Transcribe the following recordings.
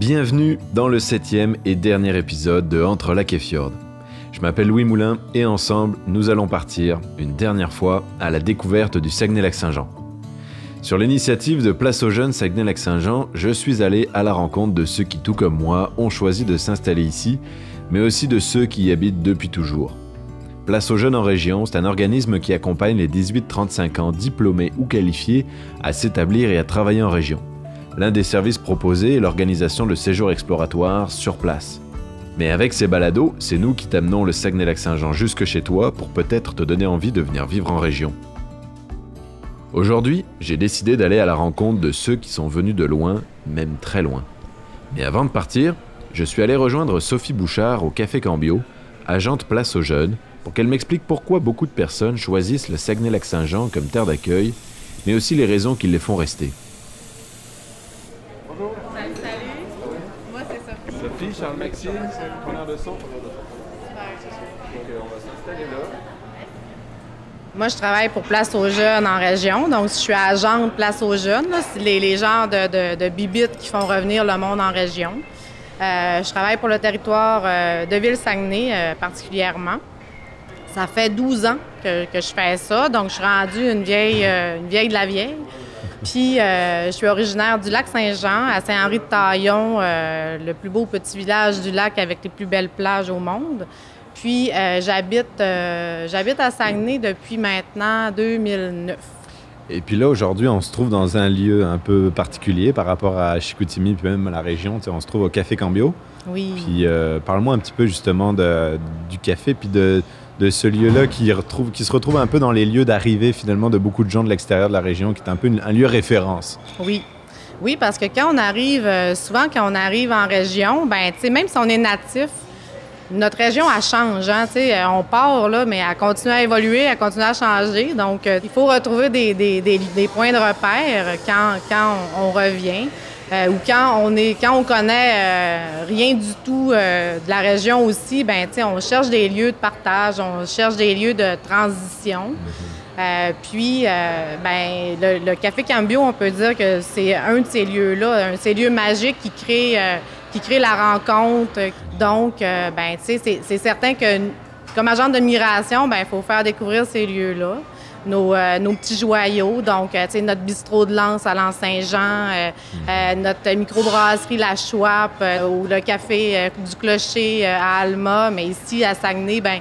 Bienvenue dans le septième et dernier épisode de Entre lac et fjord. Je m'appelle Louis Moulin et ensemble, nous allons partir, une dernière fois, à la découverte du Saguenay-Lac-Saint-Jean. Sur l'initiative de Place aux Jeunes Saguenay-Lac-Saint-Jean, je suis allé à la rencontre de ceux qui, tout comme moi, ont choisi de s'installer ici, mais aussi de ceux qui y habitent depuis toujours. Place aux Jeunes en région, c'est un organisme qui accompagne les 18-35 ans diplômés ou qualifiés à s'établir et à travailler en région. L'un des services proposés est l'organisation de séjours exploratoires sur place. Mais avec ces balados, c'est nous qui t'amenons le Saguenay-Lac-Saint-Jean jusque chez toi pour peut-être te donner envie de venir vivre en région. Aujourd'hui, j'ai décidé d'aller à la rencontre de ceux qui sont venus de loin, même très loin. Mais avant de partir, je suis allé rejoindre Sophie Bouchard au Café Cambio, agente place aux jeunes, pour qu'elle m'explique pourquoi beaucoup de personnes choisissent le Saguenay-Lac-Saint-Jean comme terre d'accueil, mais aussi les raisons qui les font rester. De on va s'installer là. Moi, je travaille pour Place aux Jeunes en région. Donc, je suis agente Place aux Jeunes. C'est les, les genres de, de, de bibites qui font revenir le monde en région. Euh, je travaille pour le territoire euh, de Ville-Saguenay euh, particulièrement. Ça fait 12 ans que, que je fais ça. Donc, je suis rendue une vieille, une vieille de la vieille. Puis, euh, je suis originaire du lac Saint-Jean, à Saint-Henri-de-Taillon, euh, le plus beau petit village du lac avec les plus belles plages au monde. Puis, euh, j'habite, j'habite à Saguenay depuis maintenant 2009. Et puis là, aujourd'hui, on se trouve dans un lieu un peu particulier par rapport à Chicoutimi, puis même à la région. Tu sais, on se trouve au Café Cambio. Oui. Puis euh, parle-moi un petit peu justement de- du café, puis de, de ce lieu-là qui, se retrouve un peu dans les lieux d'arrivée finalement de beaucoup de gens de l'extérieur de la région, qui est un peu un lieu référence. Oui. Oui, parce que quand on arrive, euh, souvent quand on arrive en région, ben, tu sais, même si on est natif, notre région, elle change. Hein, euh, on part, là, mais elle continue à évoluer, elle continue à changer. Donc, euh, il faut retrouver des, points de repère quand, on revient. Euh, ou quand on est quand on connaît euh, rien du tout euh, de la région aussi, ben tu sais, on cherche des lieux de partage, on cherche des lieux de transition. Euh, puis, ben, le, le Café Cambio, on peut dire que c'est un de ces lieux-là, un de ces lieux magiques qui crée, qui crée la rencontre. Donc, ben, tu sais, c'est- certain que, comme agent de migration, ben, il faut faire découvrir ces lieux-là. Nos, euh, nos petits joyaux, donc euh, tu sais, notre bistrot de Lance à Lens-Saint-Jean, euh, euh, notre microbrasserie La Chouape ou le café du Clocher à Alma, mais ici à Saguenay, ben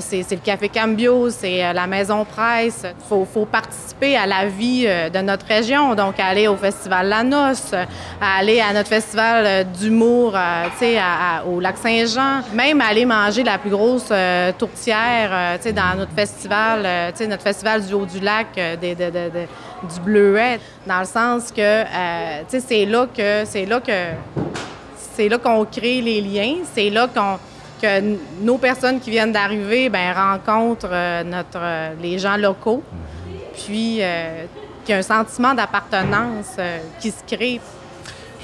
c'est le Café Cambio, c'est euh, la Maison Presse. Il faut, participer à la vie euh, de notre région, donc aller au Festival La Noce, euh, aller à notre festival d'humour au lac Saint-Jean, même aller manger la plus grosse tourtière dans notre festival, notre festival du Haut-du-Lac, des- de- de- de- du Bleuet, dans le sens que c'est là que c'est là que c'est là qu'on crée les liens, c'est là qu'on que nos personnes qui viennent d'arriver ben, rencontrent euh, notre, euh, les gens locaux, puis euh, qu'il y a un sentiment d'appartenance qui se crée.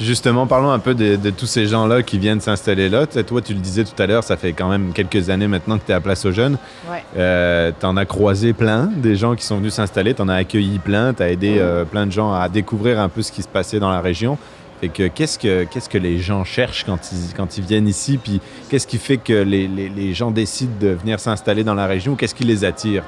Justement, parlons un peu de, de tous ces gens-là qui viennent s'installer là. Tu sais, toi, tu le disais tout à l'heure, ça fait quand même quelques années maintenant que tu es à Place aux Jeunes. Ouais. Euh, tu en as croisé plein, des gens qui sont venus s'installer, tu en as accueilli plein, tu as aidé euh, plein de gens à découvrir un peu ce qui se passait dans la région. Qu'est-ce que qu'est-ce que les gens cherchent quand ils, quand ils viennent ici, puis qu'est-ce qui fait que les, les- les gens décident de venir s'installer dans la région, qu'est-ce qui les attire?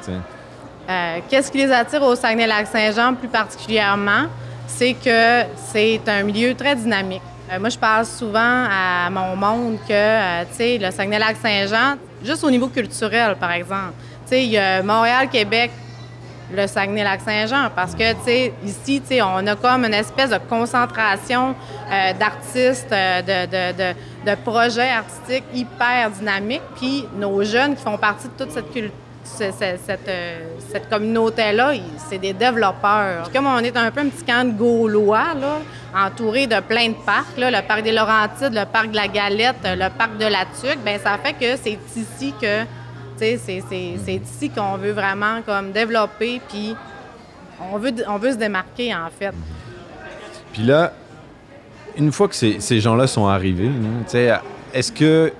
Euh, Qu'est-ce qui les attire au Saguenay-Lac-Saint-Jean plus particulièrement? C'est que c'est un milieu très dynamique. Euh, moi, je parle souvent à mon monde que, euh, le Saguenay-Lac-Saint-Jean, juste au niveau culturel, par exemple, il y a Montréal, Québec, le Saguenay-Lac-Saint-Jean, parce que, tu sais, ici, tu sais, on a comme une espèce de concentration euh, d'artistes, euh, de, de, de, projets artistiques hyper dynamiques, puis nos jeunes qui font partie de toute cette culture ce- ce- cette, euh, cette communauté-là, c'est des développeurs. Comme on est un peu un petit camp de Gaulois, là, entouré de plein de parcs, là, le parc des Laurentides, le parc de la Galette, le parc de la Tuque, ben ça fait que c'est ici que, c'est- ici qu'on veut vraiment comme développer, puis on veut, on veut se démarquer, en fait. Puis là, une fois que ces, ces gens-là sont arrivés, est-ce que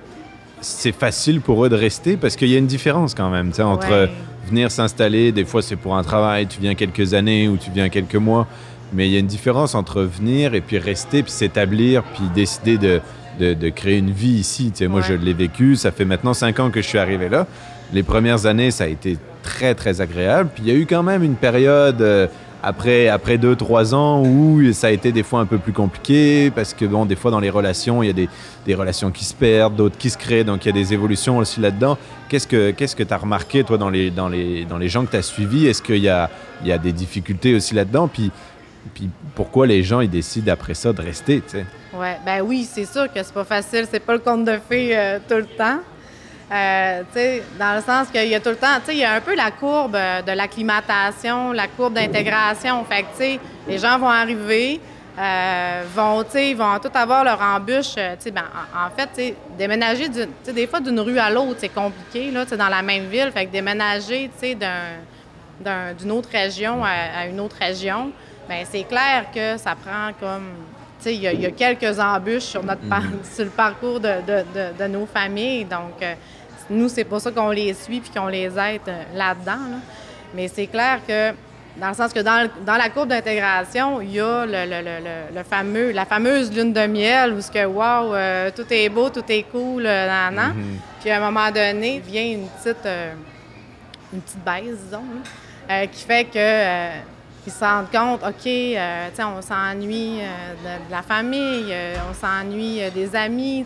c'est facile pour eux de rester? Parce qu'il y a une différence quand même entre Ouais. venir s'installer, des fois c'est pour un travail, tu viens quelques années ou tu viens quelques mois, mais il y a une différence entre venir et puis rester, puis s'établir, puis décider de, de, créer une vie ici. Tu sais, Moi, je l'ai vécu, ça fait maintenant cinq ans que je suis arrivé là. Les premières années, ça a été très, très agréable. Puis il y a eu quand même une période... Euh, après, après deux, trois ans où ça a été des fois un peu plus compliqué parce que, bon, des fois dans les relations, il y a des, des relations qui se perdent, d'autres qui se créent, donc il y a des évolutions aussi là-dedans. Qu'est-ce que tu que as remarqué, toi, dans les, dans les, dans les gens que tu as suivis? Est-ce qu'il y a, il y a des difficultés aussi là-dedans? Puis, puis pourquoi les gens ils décident après ça de rester, tu sais? Ouais, ben oui, c'est sûr que c'est pas facile, c'est pas le conte de fées euh, tout le temps. Euh, dans le sens qu'il y a tout le temps, il y a un peu la courbe euh, de l'acclimatation, la courbe d'intégration. Fait que, les gens vont arriver, euh, vont, vont tout avoir leur embûche. Ben, en, fait, déménager des fois d'une rue à l'autre, c'est compliqué, là, dans la même ville. Fait que déménager d'une autre région à, une autre région, ben c'est clair que ça prend comme il y, a quelques embûches sur, notre mm-hmm. sur le parcours de, de, nos familles. Donc, nous, c'est pour ça qu'on les suit puis qu'on les aide euh, là-dedans. Mais c'est clair que, dans le sens que dans, la courbe d'intégration, il y a le, fameux, la fameuse lune de miel où ce que, wow, euh, tout est beau, tout est cool, euh, nan, nan. Mm-hmm. Puis à un moment donné, vient une petite, une petite baisse, disons, qui fait que ils se rendent compte, OK, euh, on s'ennuie euh, de, la famille, euh, on s'ennuie des amis,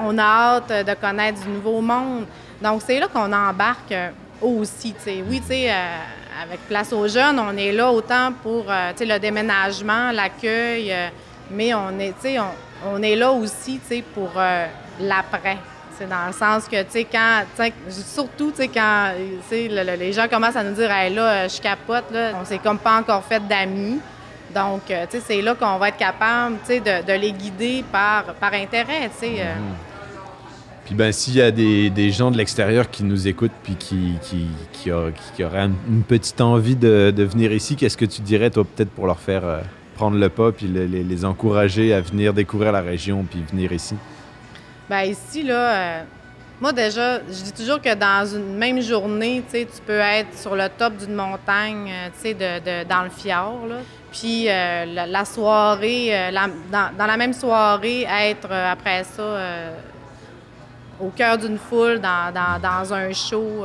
on a hâte de connaître du nouveau monde. Donc, c'est là qu'on embarque aussi. Oui, avec Place aux jeunes, on est là autant pour le déménagement, l'accueil, mais on est, on, on, est là aussi pour l'après. C'est dans le sens que, tu sais, quand, surtout, tu sais, quand les gens commencent à nous dire, hey, là, je capote, là, on s'est comme pas encore fait d'amis. Donc, euh, tu sais, c'est là qu'on va être capable, tu sais, de, les guider par, par intérêt, tu sais. Euh. Mm-hmm. Puis, ben, s'il y a des, gens de l'extérieur qui nous écoutent puis qui, qui, qui, auraient une petite envie de, venir ici, qu'est-ce que tu dirais, toi, peut-être pour leur faire euh, prendre le pas puis les, les encourager à venir découvrir la région puis venir ici? Bien, ici, là, euh, moi, déjà, je dis toujours que dans une même journée, tu peux être sur le top d'une montagne, euh, tu sais, dans le fjord, là. Puis euh, la, soirée, dans, la même soirée, être après ça au cœur d'une foule, dans, dans, un show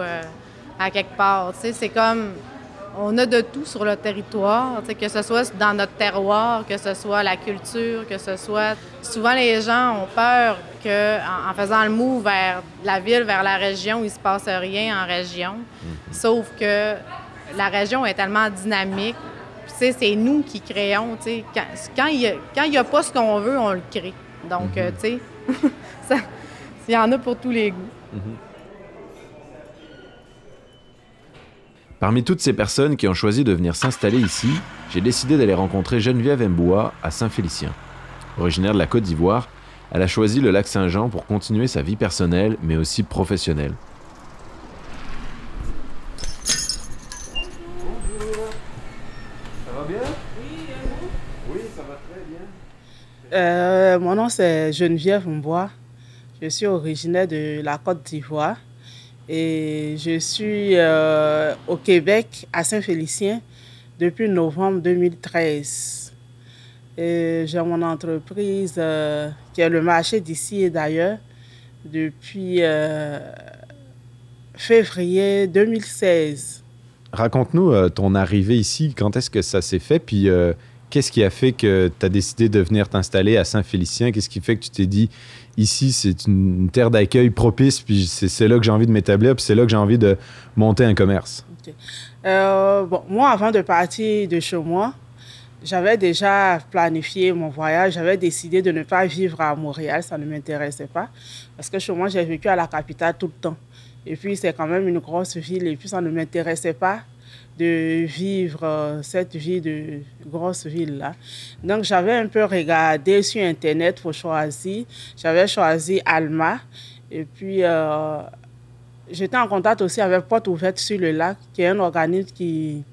à quelque part. Tu sais, c'est comme on a de tout sur le territoire, que ce soit dans notre terroir, que ce soit la culture, que ce soit... Souvent, les gens ont peur qu'en en faisant le move vers la ville, vers la région, il ne se passe rien en région. Mhm. Sauf que la région est tellement dynamique. C'est nous qui créons. Quand il n'y a, pas ce qu'on veut, on le crée. Donc, euh, mhm. tu sais, il y en a pour tous les goûts. Mhm. Parmi toutes ces personnes qui ont choisi de venir s'installer ici, j'ai décidé d'aller rencontrer Geneviève Mboua à Saint-Félicien. Originaire de la Côte d'Ivoire, elle a choisi le lac Saint-Jean pour continuer sa vie personnelle mais aussi professionnelle. Euh, mon nom c'est Geneviève Mboua. Je suis originaire de la Côte d'Ivoire. Et je suis euh, au Québec, à Saint-Félicien, depuis novembre 2013. J'ai mon entreprise euh, qui est le marché d'ici et d'ailleurs depuis euh, février 2016. Raconte-nous ton arrivée ici. Quand est-ce que ça s'est fait? Puis qu'est-ce qui a fait que tu as décidé de venir t'installer à Saint-Félicien? Qu'est-ce qui fait que tu t'es dit, ici, c'est une terre d'accueil propice, puis c'est là que j'ai envie de m'établir, puis c'est là que j'ai envie de monter un commerce? Euh, moi, avant de partir de chez moi, j'avais déjà planifié mon voyage. J'avais décidé de ne pas vivre à Montréal, ça ne m'intéressait pas. Parce que chez moi, j'ai vécu à la capitale tout le temps. Et puis, c'est quand même une grosse ville, et puis ça ne m'intéressait pas de vivre euh, cette vie de grosse ville-là. Donc, j'avais un peu regardé sur Internet pour choisir. J'avais choisi Alma. Et puis, euh, j'étais en contact aussi avec Porte Ouverte sur le lac, qui est un organisme qui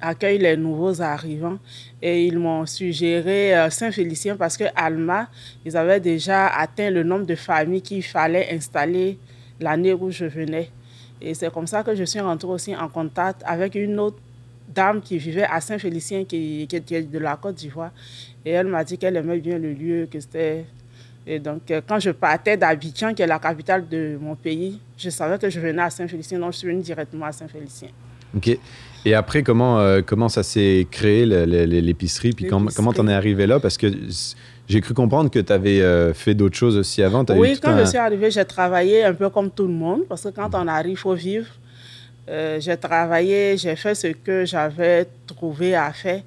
accueille les nouveaux arrivants. Et ils m'ont suggéré euh, Saint-Félicien parce que Alma, ils avaient déjà atteint le nombre de familles qu'il fallait installer l'année où je venais. Et c'est comme ça que je suis rentrée aussi en contact avec une autre dame qui vivait à Saint-Félicien, qui, qui était de la Côte d'Ivoire. Et elle m'a dit qu'elle aimait bien le lieu, que c'était... Et donc, euh, quand je partais d'Abidjan, qui est la capitale de mon pays, je savais que je venais à Saint-Félicien, donc je suis venue directement à Saint-Félicien. Ok. Et après, comment, euh, comment ça s'est créé, l'épicerie? Puis com- comment t'en es arrivé là? Parce que j'ai cru comprendre que tu avais fait d'autres choses aussi avant. Oui, quand un- je suis arrivée, j'ai travaillé un peu comme tout le monde, parce que quand on arrive, il faut vivre. Euh, j'ai travaillé, j'ai fait ce que j'avais trouvé à faire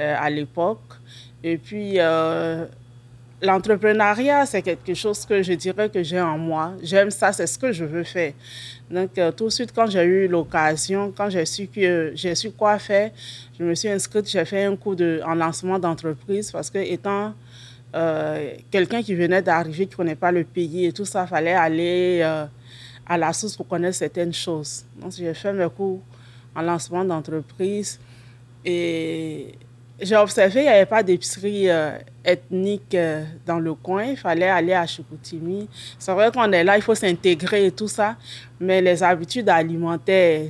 euh, à l'époque. Et puis, euh, l'entrepreneuriat, c'est quelque chose que je dirais que j'ai en moi. J'aime ça, c'est ce que je veux faire. Donc, euh, tout de suite, quand j'ai eu l'occasion, quand j'ai su, que, j'ai su quoi faire, je me suis inscrite, j'ai fait un cours de, en lancement d'entreprise parce que étant euh, quelqu'un qui venait d'arriver, qui ne connaît pas le pays et tout ça, fallait aller euh, à la source pour connaître certaines choses. Donc, j'ai fait mes cours en lancement d'entreprise et j'ai observé qu'il n'y avait pas d'épicerie euh, ethnique dans le coin. Il fallait aller à Chicoutimi. C'est vrai qu'on est là, il faut s'intégrer et tout ça, mais les habitudes alimentaires,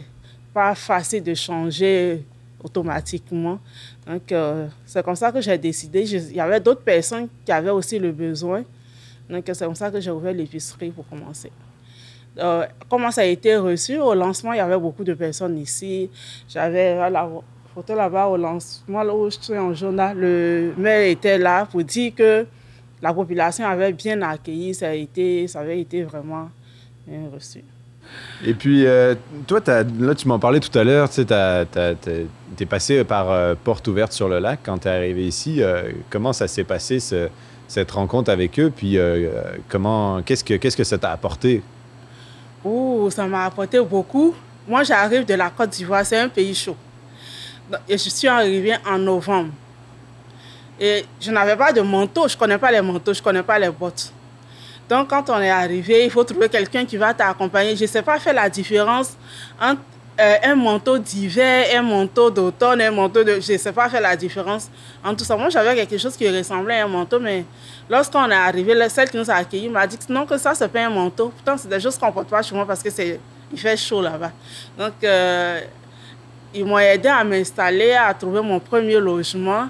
pas facile de changer automatiquement. Donc, euh, c'est comme ça que j'ai décidé. Il y avait d'autres personnes qui avaient aussi le besoin. Donc, c'est comme ça que j'ai ouvert l'épicerie pour commencer. Euh, comment ça a été reçu? Au lancement, il y avait beaucoup de personnes ici. J'avais euh, la photo là-bas au lancement, là où je suis en journal. Le maire était là pour dire que la population avait bien accueilli. Ça, a été, ça avait été vraiment bien reçu. Et puis, euh, toi, là, tu m'en parlais tout à l'heure, tu t'es passé par euh, Porte ouverte sur le lac quand t'es arrivé ici. Euh, comment ça s'est passé, ce- cette rencontre avec eux? Puis, comment, qu'est-ce que, que ça t'a apporté? Ouh, ça m'a apporté beaucoup. Moi, j'arrive de la Côte d'Ivoire, c'est un pays chaud. Et je suis arrivée en novembre. Et je n'avais pas de manteau, je ne connais pas les manteaux, je ne connais pas les bottes. Donc, quand on est arrivé, il faut trouver quelqu'un qui va t'accompagner. Je ne sais pas faire la différence entre euh, un manteau d'hiver, un manteau d'automne, un manteau de... Je ne sais pas faire la différence entre tout ça. Moi, j'avais quelque chose qui ressemblait à un manteau, mais lorsqu'on est arrivé, celle qui nous a accueillis m'a dit que non, que ça, c'est pas un manteau. Pourtant, c'est des choses qu'on ne porte pas chez moi parce que c'est il fait chaud là-bas. Donc, euh, ils m'ont aidé à m'installer, à trouver mon premier logement.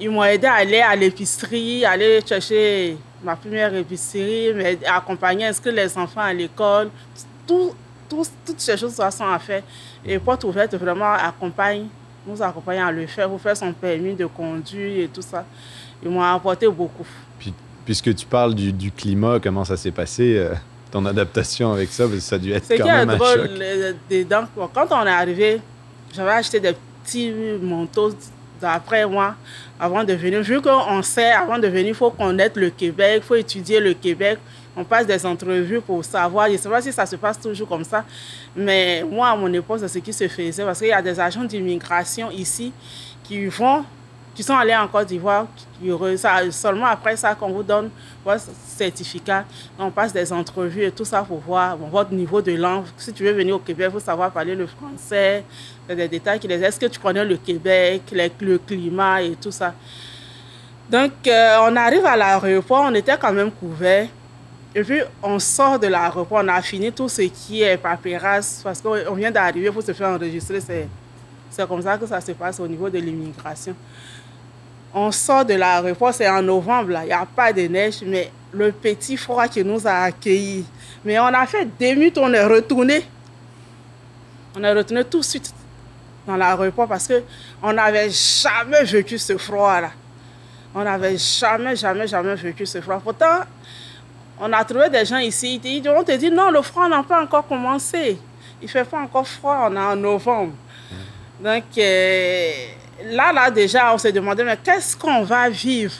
Ils m'ont aidé à aller à l'épicerie, aller chercher ma première épicerie, m'accompagner, inscrire les enfants à l'école. Tout, tout- toutes ces choses sont à faire. Et Porte ouverte vraiment accompagne, nous accompagne à le faire, pour faire son permis de conduire et tout ça. Ils m'ont apporté beaucoup. Puis, puisque tu parles du, du climat, comment ça s'est passé, euh, ton adaptation avec ça? Parce que ça a dû être quand même un drôle choc. euh, dedans, quand on est arrivé, j'avais acheté des petits manteaux d'après moi avant de venir. Vu qu'on sait, avant de venir, il faut connaître le Québec, il faut étudier le Québec. On passe des entrevues pour savoir. Je ne sais pas si ça se passe toujours comme ça, mais moi, à mon époque, c'est ce qui se faisait parce qu'il y a des agents d'immigration ici qui vont, qui sont allés en Côte d'Ivoire, ça- seulement après ça qu'on vous donne votre certificat. On passe des entrevues et tout ça pour voir votre niveau de langue. Si tu veux venir au Québec, il faut savoir parler le français. C'est des détails qui les Est-ce que tu connais le Québec, le climat et tout ça? Donc, euh, on arrive à l'aéroport, on était quand même couverts. Et puis, on sort de l'aéroport, on a fini tout ce qui est paperasse, parce qu'on on vient d'arriver, il faut se faire enregistrer. C'est comme ça que ça se passe au niveau de l'immigration. On sort de l'aéroport, c'est en novembre, là, il n'y a pas de neige, mais le petit froid qui nous a accueillis. Mais on a fait demi-tour, on est retourné. On est retourné tout de suite dans l'aéroport parce qu'on n'avait jamais vécu ce froid-là. On n'avait jamais, jamais, jamais vécu ce froid. Pourtant, on a trouvé des gens ici, on te dit non, le froid n'a pas encore commencé. Il ne fait pas encore froid, on est en novembre. Donc euh, là, là, déjà, on s'est demandé, mais qu'est-ce qu'on va vivre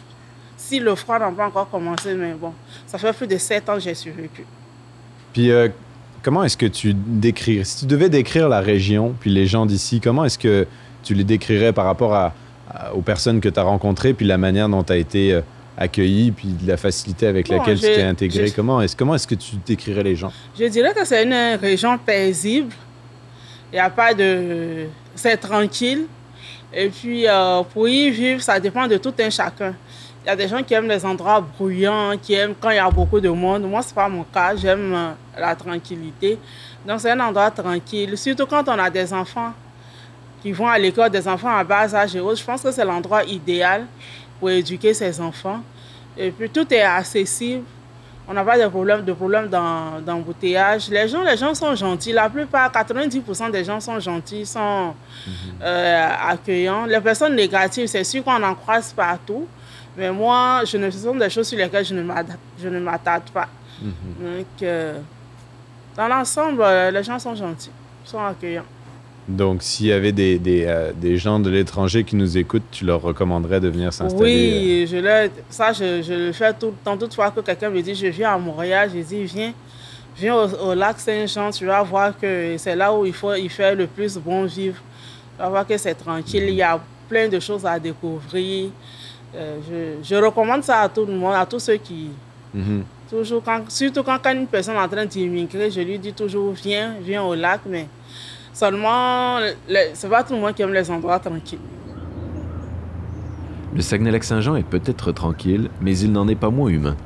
si le froid n'a pas encore commencé? Mais bon, ça fait plus de sept ans que j'ai survécu. Puis, euh, comment est-ce que tu décrirais, si tu devais décrire la région, puis les gens d'ici, comment est-ce que tu les décrirais par rapport à, à- aux personnes que tu as rencontrées, puis la manière dont tu as été euh, accueilli, puis de la facilité avec Bon, laquelle tu t'es intégré? Comment est-ce comment est-ce que tu décrirais les gens? Je dirais que c'est une région paisible. Il n'y a pas de... C'est tranquille. Et puis, euh, pour y vivre, ça dépend de tout un chacun. Il y a des gens qui aiment les endroits bruyants, qui aiment quand il y a beaucoup de monde. Moi, ce n'est pas mon cas. J'aime euh, la tranquillité. Donc, c'est un endroit tranquille. Surtout quand on a des enfants qui vont à l'école, des enfants à bas âge et autres. Je pense que c'est l'endroit idéal pour éduquer ces enfants. Et puis tout est accessible. On n'a pas de problème, de problème d'embouteillage. les gens, les gens sont gentils. La plupart, 90% des gens sont gentils, sont mhm. euh, accueillants. Les personnes négatives, c'est sûr qu'on en croise partout. Mais moi, je ne, ce sont des choses sur lesquelles je ne m'attarde pas. Mhm. Donc, euh, dans l'ensemble, euh, les gens sont gentils, sont accueillants. Donc, s'il y avait des, des, euh, des gens de l'étranger qui nous écoutent, tu leur recommanderais de venir s'installer Oui, euh? je le, ça, je, je, le fais tout le temps. Toutefois que quelqu'un me dit, je viens à Montréal, je dis, viens, viens au, lac Saint-Jean, tu vas voir que c'est là où il, faut, il fait le plus bon vivre. Tu vas voir que c'est tranquille, il y a plein de choses à découvrir. Euh, je, je, recommande ça à tout le monde, à tous ceux qui... Mm-hmm. Toujours quand, surtout quand, quand une personne est en train d'immigrer, je lui dis toujours, viens, viens au lac, mais Seulement, c'est pas tout le monde qui aime les endroits tranquilles. Le Saguenay-Lac-Saint-Jean est peut-être tranquille, mais il n'en est pas moins humain.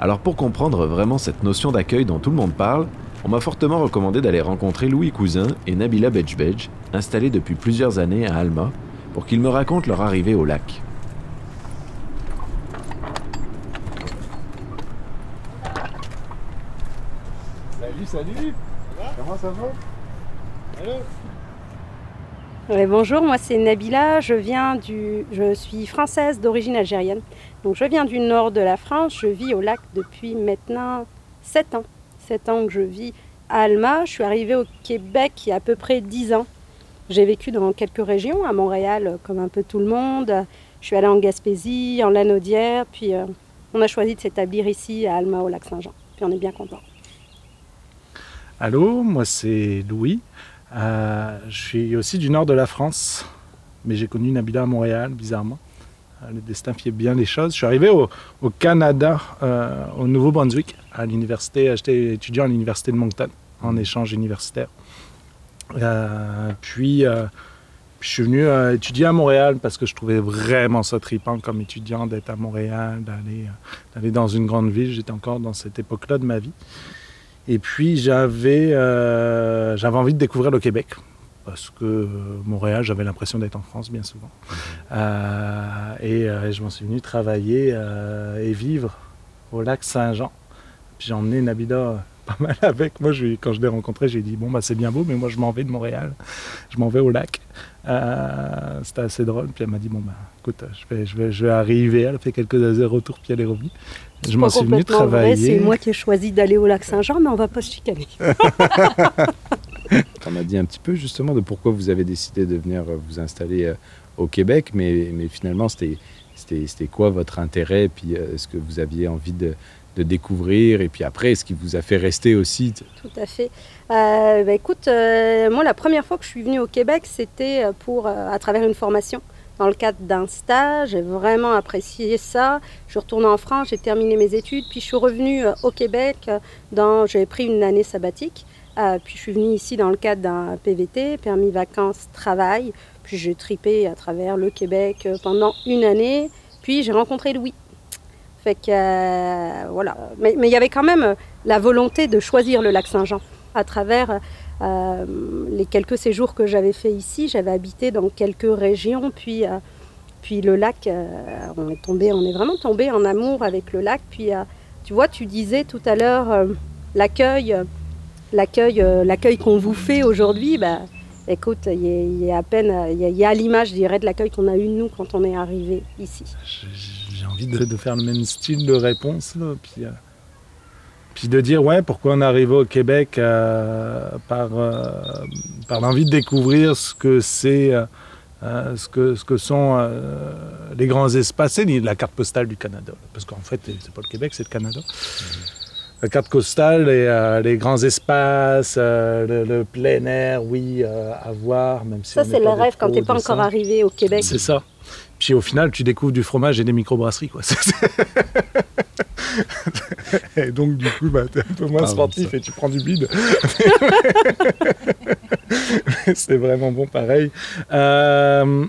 Alors pour comprendre vraiment cette notion d'accueil dont tout le monde parle, on m'a fortement recommandé d'aller rencontrer Louis Cousin et Nabila Bejbej, installés depuis plusieurs années à Alma, pour qu'ils me racontent leur arrivée au lac. Salut, salut Comment ça va? Bonjour, moi c'est Nabila, je, viens du, je suis française d'origine algérienne. Donc je viens du nord de la France, je vis au lac depuis maintenant 7 ans. 7 ans que je vis à Alma, je suis arrivée au Québec il y a à peu près 10 ans. J'ai vécu dans quelques régions, à Montréal comme un peu tout le monde. Je suis allée en Gaspésie, en Lanaudière, puis euh, on a choisi de s'établir ici à Alma au lac Saint-Jean. Puis on est bien content. Allô, moi c'est Louis. Euh, je suis aussi du nord de la France, mais j'ai connu Nabila à Montréal, bizarrement. Euh, le destin fait bien les choses. Je suis arrivé au, Canada, euh, au Nouveau-Brunswick, à l'université. J'étais étudiant à l'université de Moncton, en échange universitaire. puis, je suis venu étudier à Montréal parce que je trouvais vraiment ça tripant comme étudiant d'être à Montréal, d'aller dans une grande ville. J'étais encore dans cette époque-là de ma vie. Et puis j'avais euh, j'avais envie de découvrir le Québec parce que euh, Montréal, j'avais l'impression d'être en France bien souvent. Mhm. Euh, et je m'en suis venu travailler et vivre au lac Saint-Jean. Puis j'ai emmené Nabida pas mal avec moi. Je, quand je l'ai rencontré, j'ai dit Bon, bah, c'est bien beau, mais moi, je m'en vais de Montréal. Je m'en vais au lac. C'était assez drôle. Puis elle m'a dit Bon, bah, écoute, je vais, je, vais, je vais arriver. Elle a fait quelques allers-retours, puis elle est revenue. Je m'en suis venu travailler. C'est moi qui ai choisi d'aller au lac Saint-Jean, mais on va pas se chicaner. on m'a dit un petit peu justement de pourquoi vous avez décidé de venir euh, vous installer euh, au Québec, mais, mais finalement, c'était quoi votre intérêt, et puis euh, est-ce que vous aviez envie de, de découvrir, et puis après, ce qui vous a fait rester aussi Tout à fait. bah, écoute, moi, la première fois que je suis venue au Québec, c'était pour à travers une formation dans le cadre d'un stage. J'ai vraiment apprécié ça. Je suis retournée en France, j'ai terminé mes études, puis je suis revenue euh, au Québec. Euh, dans, j'ai pris une année sabbatique. Euh, puis je suis venue ici dans le cadre d'un PVT, permis vacances travail. Puis j'ai tripé à travers le Québec pendant une année. Puis j'ai rencontré Louis. Fait que voilà. Mais, il y avait quand même la volonté de choisir le lac Saint-Jean à travers euh, les quelques séjours que j'avais fait ici, j'avais habité dans quelques régions, puis, euh, puis le lac, euh, on est tombé, on est vraiment tombé en amour avec le lac. Puis tu vois, tu disais tout à l'heure l'accueil, l'accueil, l'accueil qu'on vous fait aujourd'hui. Bah, écoute, il y, a à peine, il y, a, l'image, je dirais, de l'accueil qu'on a eu nous quand on est arrivé ici. J'ai envie de, faire le même style de réponse là, puis. Puis de dire, ouais, pourquoi on est arrivé au Québec euh, par, euh, par l'envie de découvrir ce que c'est, euh, ce, que, ce que sont les grands espaces, c'est la carte postale du Canada. Parce qu'en fait, c'est pas le Québec, c'est le Canada. La carte postale, et, les grands espaces, le, plein air, oui, à voir, même si Ça, c'est le rêve quand tu n'es pas encore arrivé au Québec. C'est ça. Puis au final, tu découvres du fromage et des microbrasseries. Quoi. et donc, du coup, bah, tu es un peu moins sportif et tu prends du bide. c'est vraiment bon pareil. Euh,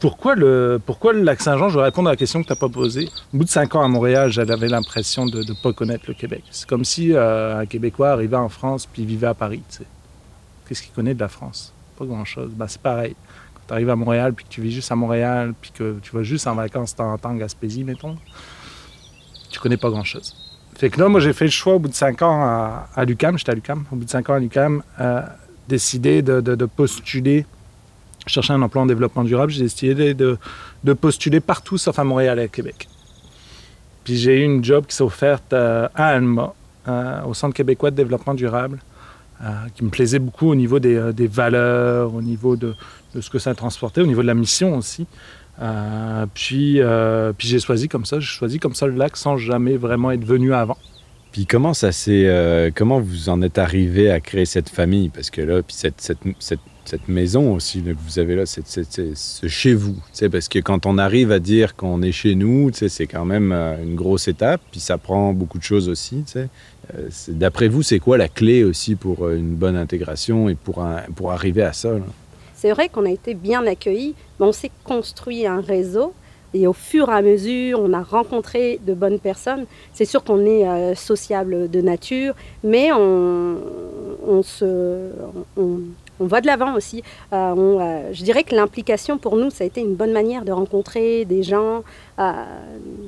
pourquoi, le, pourquoi le lac Saint-Jean? Je vais répondre à la question que tu n'as pas posée. Au bout de 5 ans à Montréal, j'avais l'impression de ne pas connaître le Québec. C'est comme si euh, un Québécois arrivait en France puis vivait à Paris. Qu'est-ce qu'il connaît de la France? Pas grand-chose. Ben, c'est pareil. Tu arrives à Montréal, puis que tu vis juste à Montréal, puis que tu vas juste en vacances en temps en Gaspésie, mettons, tu connais pas grand-chose. Fait que là, moi, j'ai fait le choix au bout de cinq ans à, l'UCAM, j'étais à l'UCAM, au bout de cinq ans à l'UCAM, euh, décider de, postuler, chercher un emploi en développement durable, j'ai décidé de, postuler partout sauf à Montréal et à Québec. Puis j'ai eu une job qui s'est offerte euh, à Alma, euh, au Centre québécois de développement durable, qui me plaisait beaucoup au niveau des, euh, valeurs, au niveau de, ce que ça transportait, au niveau de la mission aussi. Euh, puis euh, puis j'ai choisi comme ça, j'ai choisi comme ça le lac sans jamais vraiment être venu avant. Puis comment ça s'est, euh, comment vous en êtes arrivé à créer cette famille? Parce que là, puis cette, cette, cette, maison aussi que vous avez là, c'est, ce chez vous. Parce que quand on arrive à dire qu'on est chez nous, c'est quand même euh, une grosse étape. Puis ça prend beaucoup de choses aussi. Euh, D'après vous, c'est quoi la clé aussi pour euh, une bonne intégration et pour, pour arriver à ça? C'est vrai qu'on a été bien accueillis, mais on s'est construit un réseau. Et au fur et à mesure, on a rencontré de bonnes personnes. C'est sûr qu'on est euh, sociable de nature, mais on, se, on va de l'avant aussi. Euh, euh, je dirais que l'implication pour nous, ça a été une bonne manière de rencontrer des gens, euh,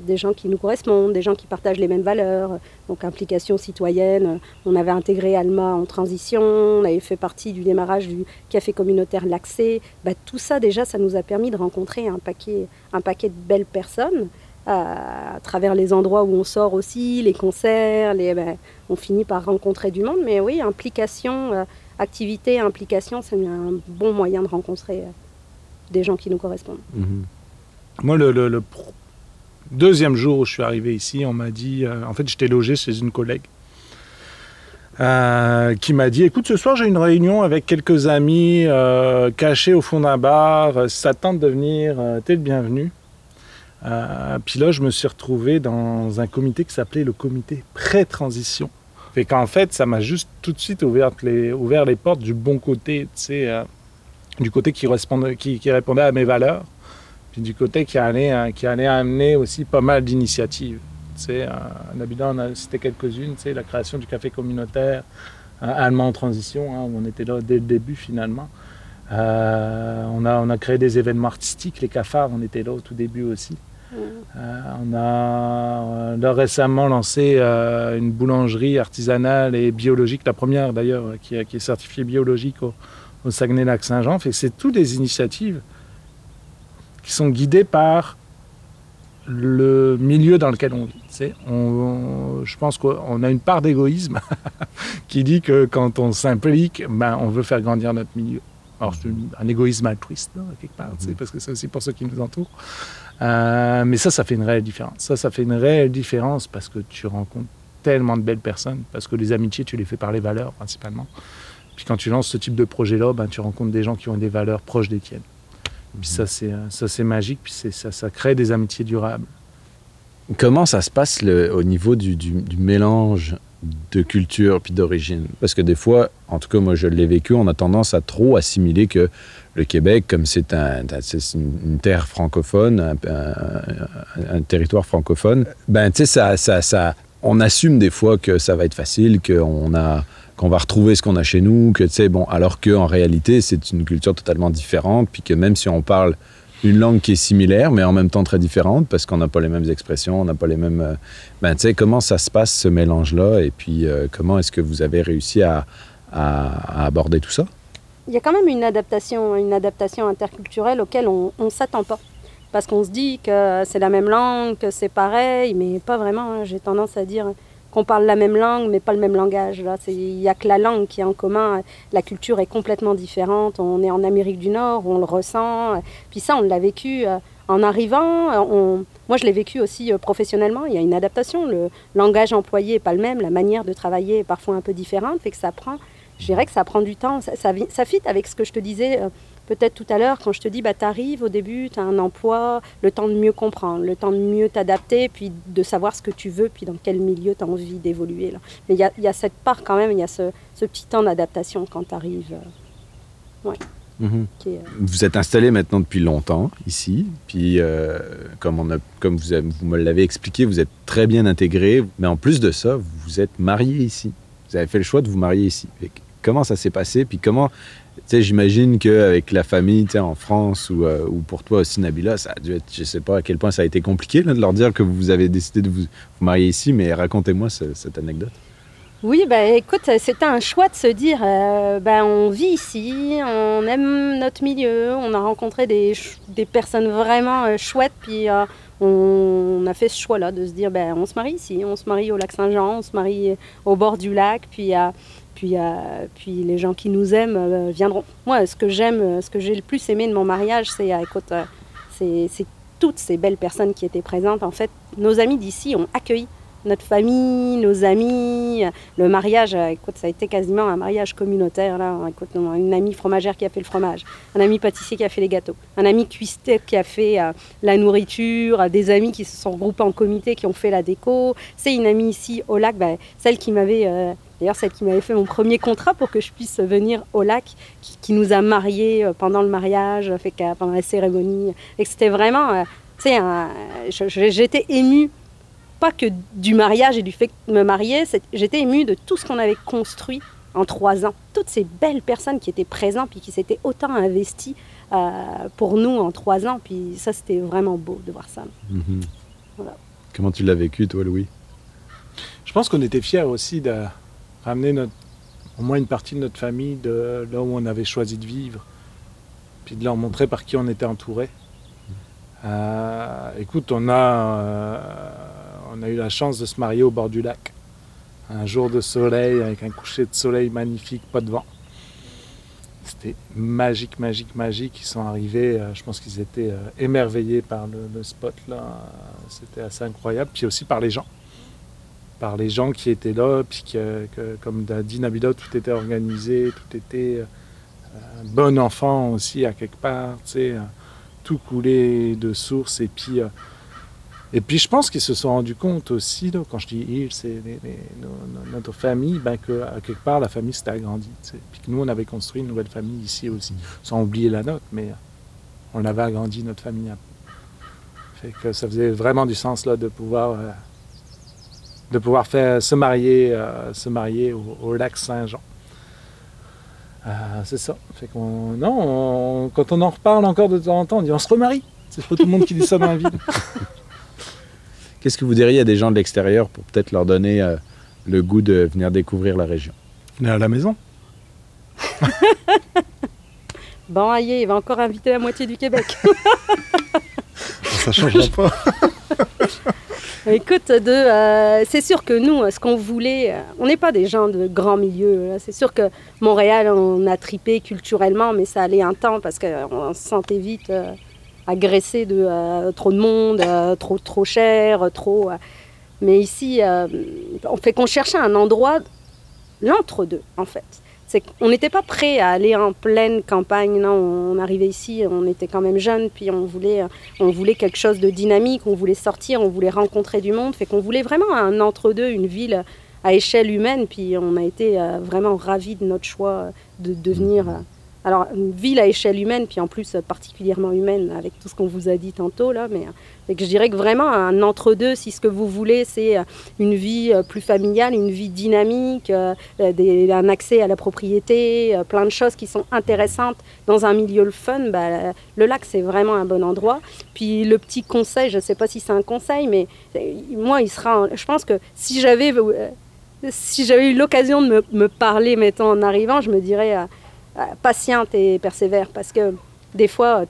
des gens qui nous correspondent, des gens qui partagent les mêmes valeurs. Donc implication citoyenne. On avait intégré Alma en transition, on avait fait partie du démarrage du café communautaire L'Accès. Bah, tout ça déjà, ça nous a permis de rencontrer un paquet, un paquet de belles personnes. à travers les endroits où on sort aussi, les concerts, ben, on finit par rencontrer du monde. Mais oui, implication, activité, implication, c'est un bon moyen de rencontrer euh, des gens qui nous correspondent. Mhm. Moi, le, deuxième jour où je suis arrivé ici, on m'a dit, euh, en fait, j'étais logé chez une collègue euh, qui m'a dit, écoute, ce soir j'ai une réunion avec quelques amis cachés au fond d'un bar. Si ça te tente de venir, t'es le bienvenu. Puis là, je me suis retrouvé dans un comité qui s'appelait le comité pré-transition. Fait qu'en fait, ça m'a juste tout de suite ouvert les, ouvert les portes du bon côté, euh, du côté qui, répondait- qui, qui répondait à mes valeurs puis du côté qui allait, euh, qui allait amener aussi pas mal d'initiatives. Euh, en habitant, on a cité quelques-unes, la création du café communautaire, euh, allemand en transition, hein, où on était là dès le début finalement. On, a, on a créé des événements artistiques, les cafards, on était là au tout début aussi. Euh, on a euh, là, récemment lancé euh, une boulangerie artisanale et biologique, la première d'ailleurs, qui, qui est certifiée biologique au, au Saguenay-Lac-Saint-Jean. C'est toutes des initiatives qui sont guidés par le milieu dans lequel on vit. On- on- je pense qu'on a une part d'égoïsme qui dit que quand on s'implique, ben, on veut faire grandir notre milieu. Alors c'est un égoïsme altruiste, là, quelque part, sais, parce que c'est aussi pour ceux qui nous entourent. Euh, mais ça, ça fait une réelle différence. Ça, ça fait une réelle différence parce que tu rencontres tellement de belles personnes, parce que les amitiés, tu les fais par les valeurs principalement. Puis quand tu lances ce type de projet-là, ben, tu rencontres des gens qui ont des valeurs proches des tiennes. Puis ça, c'est, euh, ça, c'est magique, puis c'est, ça, ça crée des amitiés durables. Comment ça se passe le- au niveau du, du- du mélange de culture puis d'origine. Parce que des fois, en tout cas moi je l'ai vécu, on a tendance à trop assimiler que le Québec, comme c'est un, une terre francophone, un territoire francophone, ben tu sais ça, ça, ça, on assume des fois que ça va être facile, qu'on a qu'on va retrouver ce qu'on a chez nous, que tu sais bon, alors que en réalité c'est une culture totalement différente, puis que même si on parle une langue qui est similaire, mais en même temps très différente, parce qu'on n'a pas les mêmes expressions, on n'a pas les mêmes... euh, Ben, tu sais, comment ça se passe, ce mélange-là, et puis euh, comment est-ce que vous avez réussi à, aborder tout ça? Il y a quand même une adaptation, une adaptation interculturelle auquel on ne s'attend pas. Parce qu'on se dit que c'est la même langue, que c'est pareil, mais pas vraiment. hein. J'ai tendance à dire qu'on parle la même langue, mais pas le même langage. Il n'y a que la langue qui est en commun. La culture est complètement différente. On est en Amérique du Nord, on le ressent. Puis ça, on l'a vécu euh, en arrivant. euh, On... Moi, je l'ai vécu aussi euh, professionnellement. Il y a une adaptation. Le langage employé n'est pas le même. La manière de travailler est parfois un peu différente. Fait que ça prend, je dirais que ça prend du temps. Ça, ça, ça fit avec ce que je te disais peut-être tout à l'heure quand je te dis, bah, tu arrives au début, tu as un emploi, le temps de mieux comprendre, le temps de mieux t'adapter, puis de savoir ce que tu veux, puis dans quel milieu tu as envie d'évoluer. là. Mais il y a, il y a cette part quand même, il y a ce, ce petit temps d'adaptation quand tu arrives. qui est, euh, Vous êtes installé maintenant depuis longtemps ici, puis euh, comme, on a, comme vous, avez- vous me l'avez expliqué, vous êtes très bien intégré, mais en plus de ça, vous êtes marié ici. Vous avez fait le choix de vous marier ici. Comment ça s'est passé Puis comment, j'imagine qu'avec la famille, en France ou, euh, ou pour toi aussi, Nabila, ça a dû être, je sais pas à quel point ça a été compliqué de leur dire que vous avez décidé de vous, marier ici, mais racontez-moi ce- cette anecdote. Oui, bah, écoute, c'était un choix de se dire, euh, bah, on vit ici, on aime notre milieu, on a rencontré des, des personnes vraiment euh, chouettes, puis euh, on, a fait ce choix-là de se dire, bah, on se marie ici, on se marie au lac Saint-Jean, on se marie au bord du lac, puis, euh, puis, puis les gens qui nous aiment euh, viendront. Moi, ce que j'aime, euh, ce que j'ai le plus aimé de mon mariage, c'est, euh, écoute, c'est toutes ces belles personnes qui étaient présentes. En fait, nos amis d'ici ont accueilli notre famille, nos amis. Le mariage, euh, écoute, ça a été quasiment un mariage communautaire. Là. Écoute, une amie fromagère qui a fait le fromage, un ami pâtissier qui a fait les gâteaux, un ami cuistot qui a fait euh, la nourriture, euh, des amis qui se sont regroupés en comité qui ont fait la déco. C'est une amie ici au lac, bah, celle qui m'avait, d'ailleurs celle qui m'avait fait mon premier contrat pour que je puisse venir au lac, qui, nous a mariés pendant le mariage, fait pendant la cérémonie. Et c'était vraiment, tu sais, j'étais émue pas que du mariage et du fait de me marier, j'étais émue de tout ce qu'on avait construit en trois ans. Toutes ces belles personnes qui étaient présentes puis qui s'étaient autant investies euh, pour nous en trois ans. Puis ça, c'était vraiment beau de voir ça. Mhm. Voilà. Comment tu l'as vécu, toi, Louis? Je pense qu'on était fiers aussi de ramener notre, au moins une partie de notre famille de là où on avait choisi de vivre, puis de leur montrer par qui on était entouré. Euh, écoute, on a, euh, on a eu la chance de se marier au bord du lac. Un jour de soleil avec un coucher de soleil magnifique, pas de vent. C'était magique, magique, magique. Ils sont arrivés, euh, je pense qu'ils étaient euh, émerveillés par le, spot là. C'était assez incroyable. Puis aussi par les gens par les gens qui étaient là, puis comme l'a dit tout était organisé, tout était euh, bon enfant aussi à quelque part, tu tout coulé de source. Et puis, et puis je pense qu'ils se sont rendus compte aussi, là, quand je dis ils, c'est notre famille, ben, que à quelque part la famille s'était agrandie. tu sais. Puis que nous, on avait construit une nouvelle famille ici aussi, sans oublier la nôtre, mais on avait agrandi notre famille peu. Fait que ça faisait vraiment du sens là, de pouvoir euh, de pouvoir faire se marier, euh, se marier au, lac Saint-Jean. Euh, c'est ça. Fait qu'on, non, on- quand on en reparle encore de temps en temps, on dit on se remarie. C'est pas tout le monde qui dit ça dans la ville. Qu'est-ce que vous diriez à des gens de l'extérieur pour peut-être leur donner euh, le goût de venir découvrir la région? Venez à la maison. Bon, aïe, il va encore inviter la moitié du Québec. Ça changera pas. Écoute, de, euh, c'est sûr que nous, ce qu'on voulait, euh, on n'est pas des gens de grands milieux. là. C'est sûr que Montréal, on a tripé culturellement, mais ça allait un temps parce qu'on se sentait vite euh, agressé de euh, trop de monde, euh, trop, trop cher, trop. euh. mais ici, on fait qu'on cherchait un endroit, l'entre-deux, en fait. C'est qu'on n'était pas prêt à aller en pleine campagne. Non, on arrivait ici, on était quand même jeunes, puis on voulait, on voulait quelque chose de dynamique, on voulait sortir, on voulait rencontrer du monde. Fait qu'on voulait vraiment un entre-deux, une ville à échelle humaine. Puis on a été vraiment ravis de notre choix de devenir. Alors, une ville à échelle humaine, puis en plus euh, particulièrement humaine, avec tout ce qu'on vous a dit tantôt, là. Mais euh, je dirais que vraiment un entre-deux, si ce que vous voulez, c'est euh, une vie plus familiale, une vie dynamique, un accès à la propriété, plein de choses qui sont intéressantes dans un milieu le fun, bah, le lac, c'est vraiment un bon endroit. Puis le petit conseil, je ne sais pas si c'est un conseil, mais moi, il sera. Je pense que si j'avais si j'avais eu l'occasion de me, me parler, mettons, en arrivant, je me dirais patiente et persévère. Parce que des fois, euh,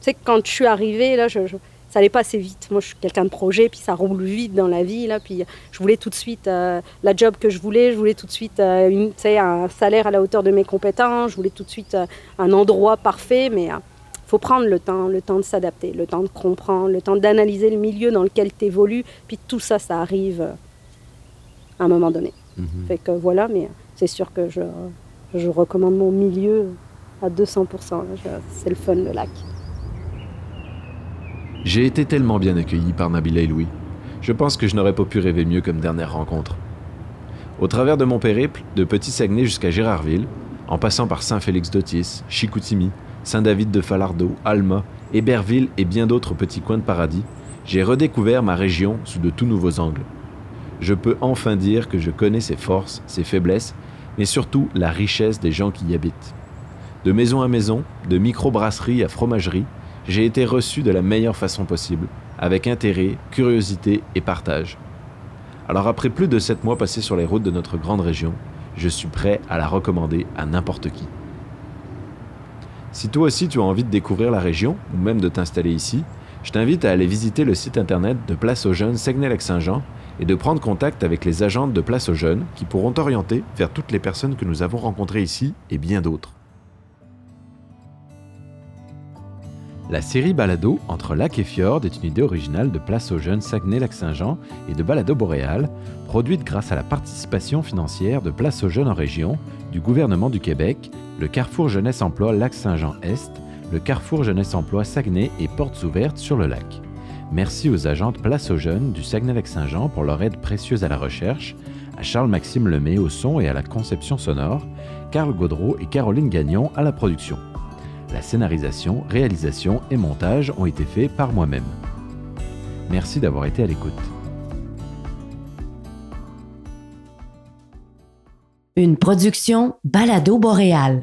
tu sais, quand je suis arrivée, là, je, je- ça allait pas assez vite. Moi, je suis quelqu'un de projet, puis ça roule vite dans la vie. Là, puis je voulais tout de suite euh, la job que je voulais, je voulais tout de suite euh, une, tu sais, un salaire à la hauteur de mes compétences, je voulais tout de suite euh, un endroit parfait, mais il faut prendre le temps, le temps de s'adapter, le temps de comprendre, le temps d'analyser le milieu dans lequel tu évolues, puis tout ça, ça arrive euh, à un moment donné. Fait que voilà, mais c'est sûr que je, je recommande mon milieu à 200%. là. Je- C'est le fun, le lac. J'ai été tellement bien accueilli par Nabila et Louis. Je pense que je n'aurais pas pu rêver mieux comme dernière rencontre. Au travers de mon périple, de Petit Saguenay jusqu'à Gérardville, en passant par Saint-Félix d'Otis, Chicoutimi, Saint-David de Falardeau, Alma, Héberville et bien d'autres petits coins de paradis, j'ai redécouvert ma région sous de tout nouveaux angles. Je peux enfin dire que je connais ses forces, ses faiblesses, mais surtout la richesse des gens qui y habitent. De maison à maison, de microbrasserie à fromagerie, j'ai été reçu de la meilleure façon possible, avec intérêt, curiosité et partage. Alors après plus de 7 mois passés sur les routes de notre grande région, je suis prêt à la recommander à n'importe qui. Si toi aussi tu as envie de découvrir la région, ou même de t'installer ici, je t'invite à aller visiter le site internet de Place aux Jeunes Saguenay-Lac-Saint-Jean et de prendre contact avec les agentes de Place aux Jeunes qui pourront t'orienter vers toutes les personnes que nous avons rencontrées ici et bien d'autres. La série Balado entre lac et fjord est une idée originale de Place aux Jeunes Saguenay-Lac-Saint-Jean et de Balado Boréal, produite grâce à la participation financière de Place aux Jeunes en région, du gouvernement du Québec, le Carrefour Jeunesse Emploi Lac-Saint-Jean-Est, le Carrefour Jeunesse Emploi Saguenay et Portes Ouvertes sur le lac. Merci aux agentes Place aux Jeunes du Saguenay-Lac-Saint-Jean pour leur aide précieuse à la recherche, à Charles-Maxime Lemay au son et à la conception sonore, Carl Gaudreau et Caroline Gagnon à la production. La scénarisation, réalisation et montage ont été faits par moi-même. Merci d'avoir été à l'écoute. Une production Balado Boréal.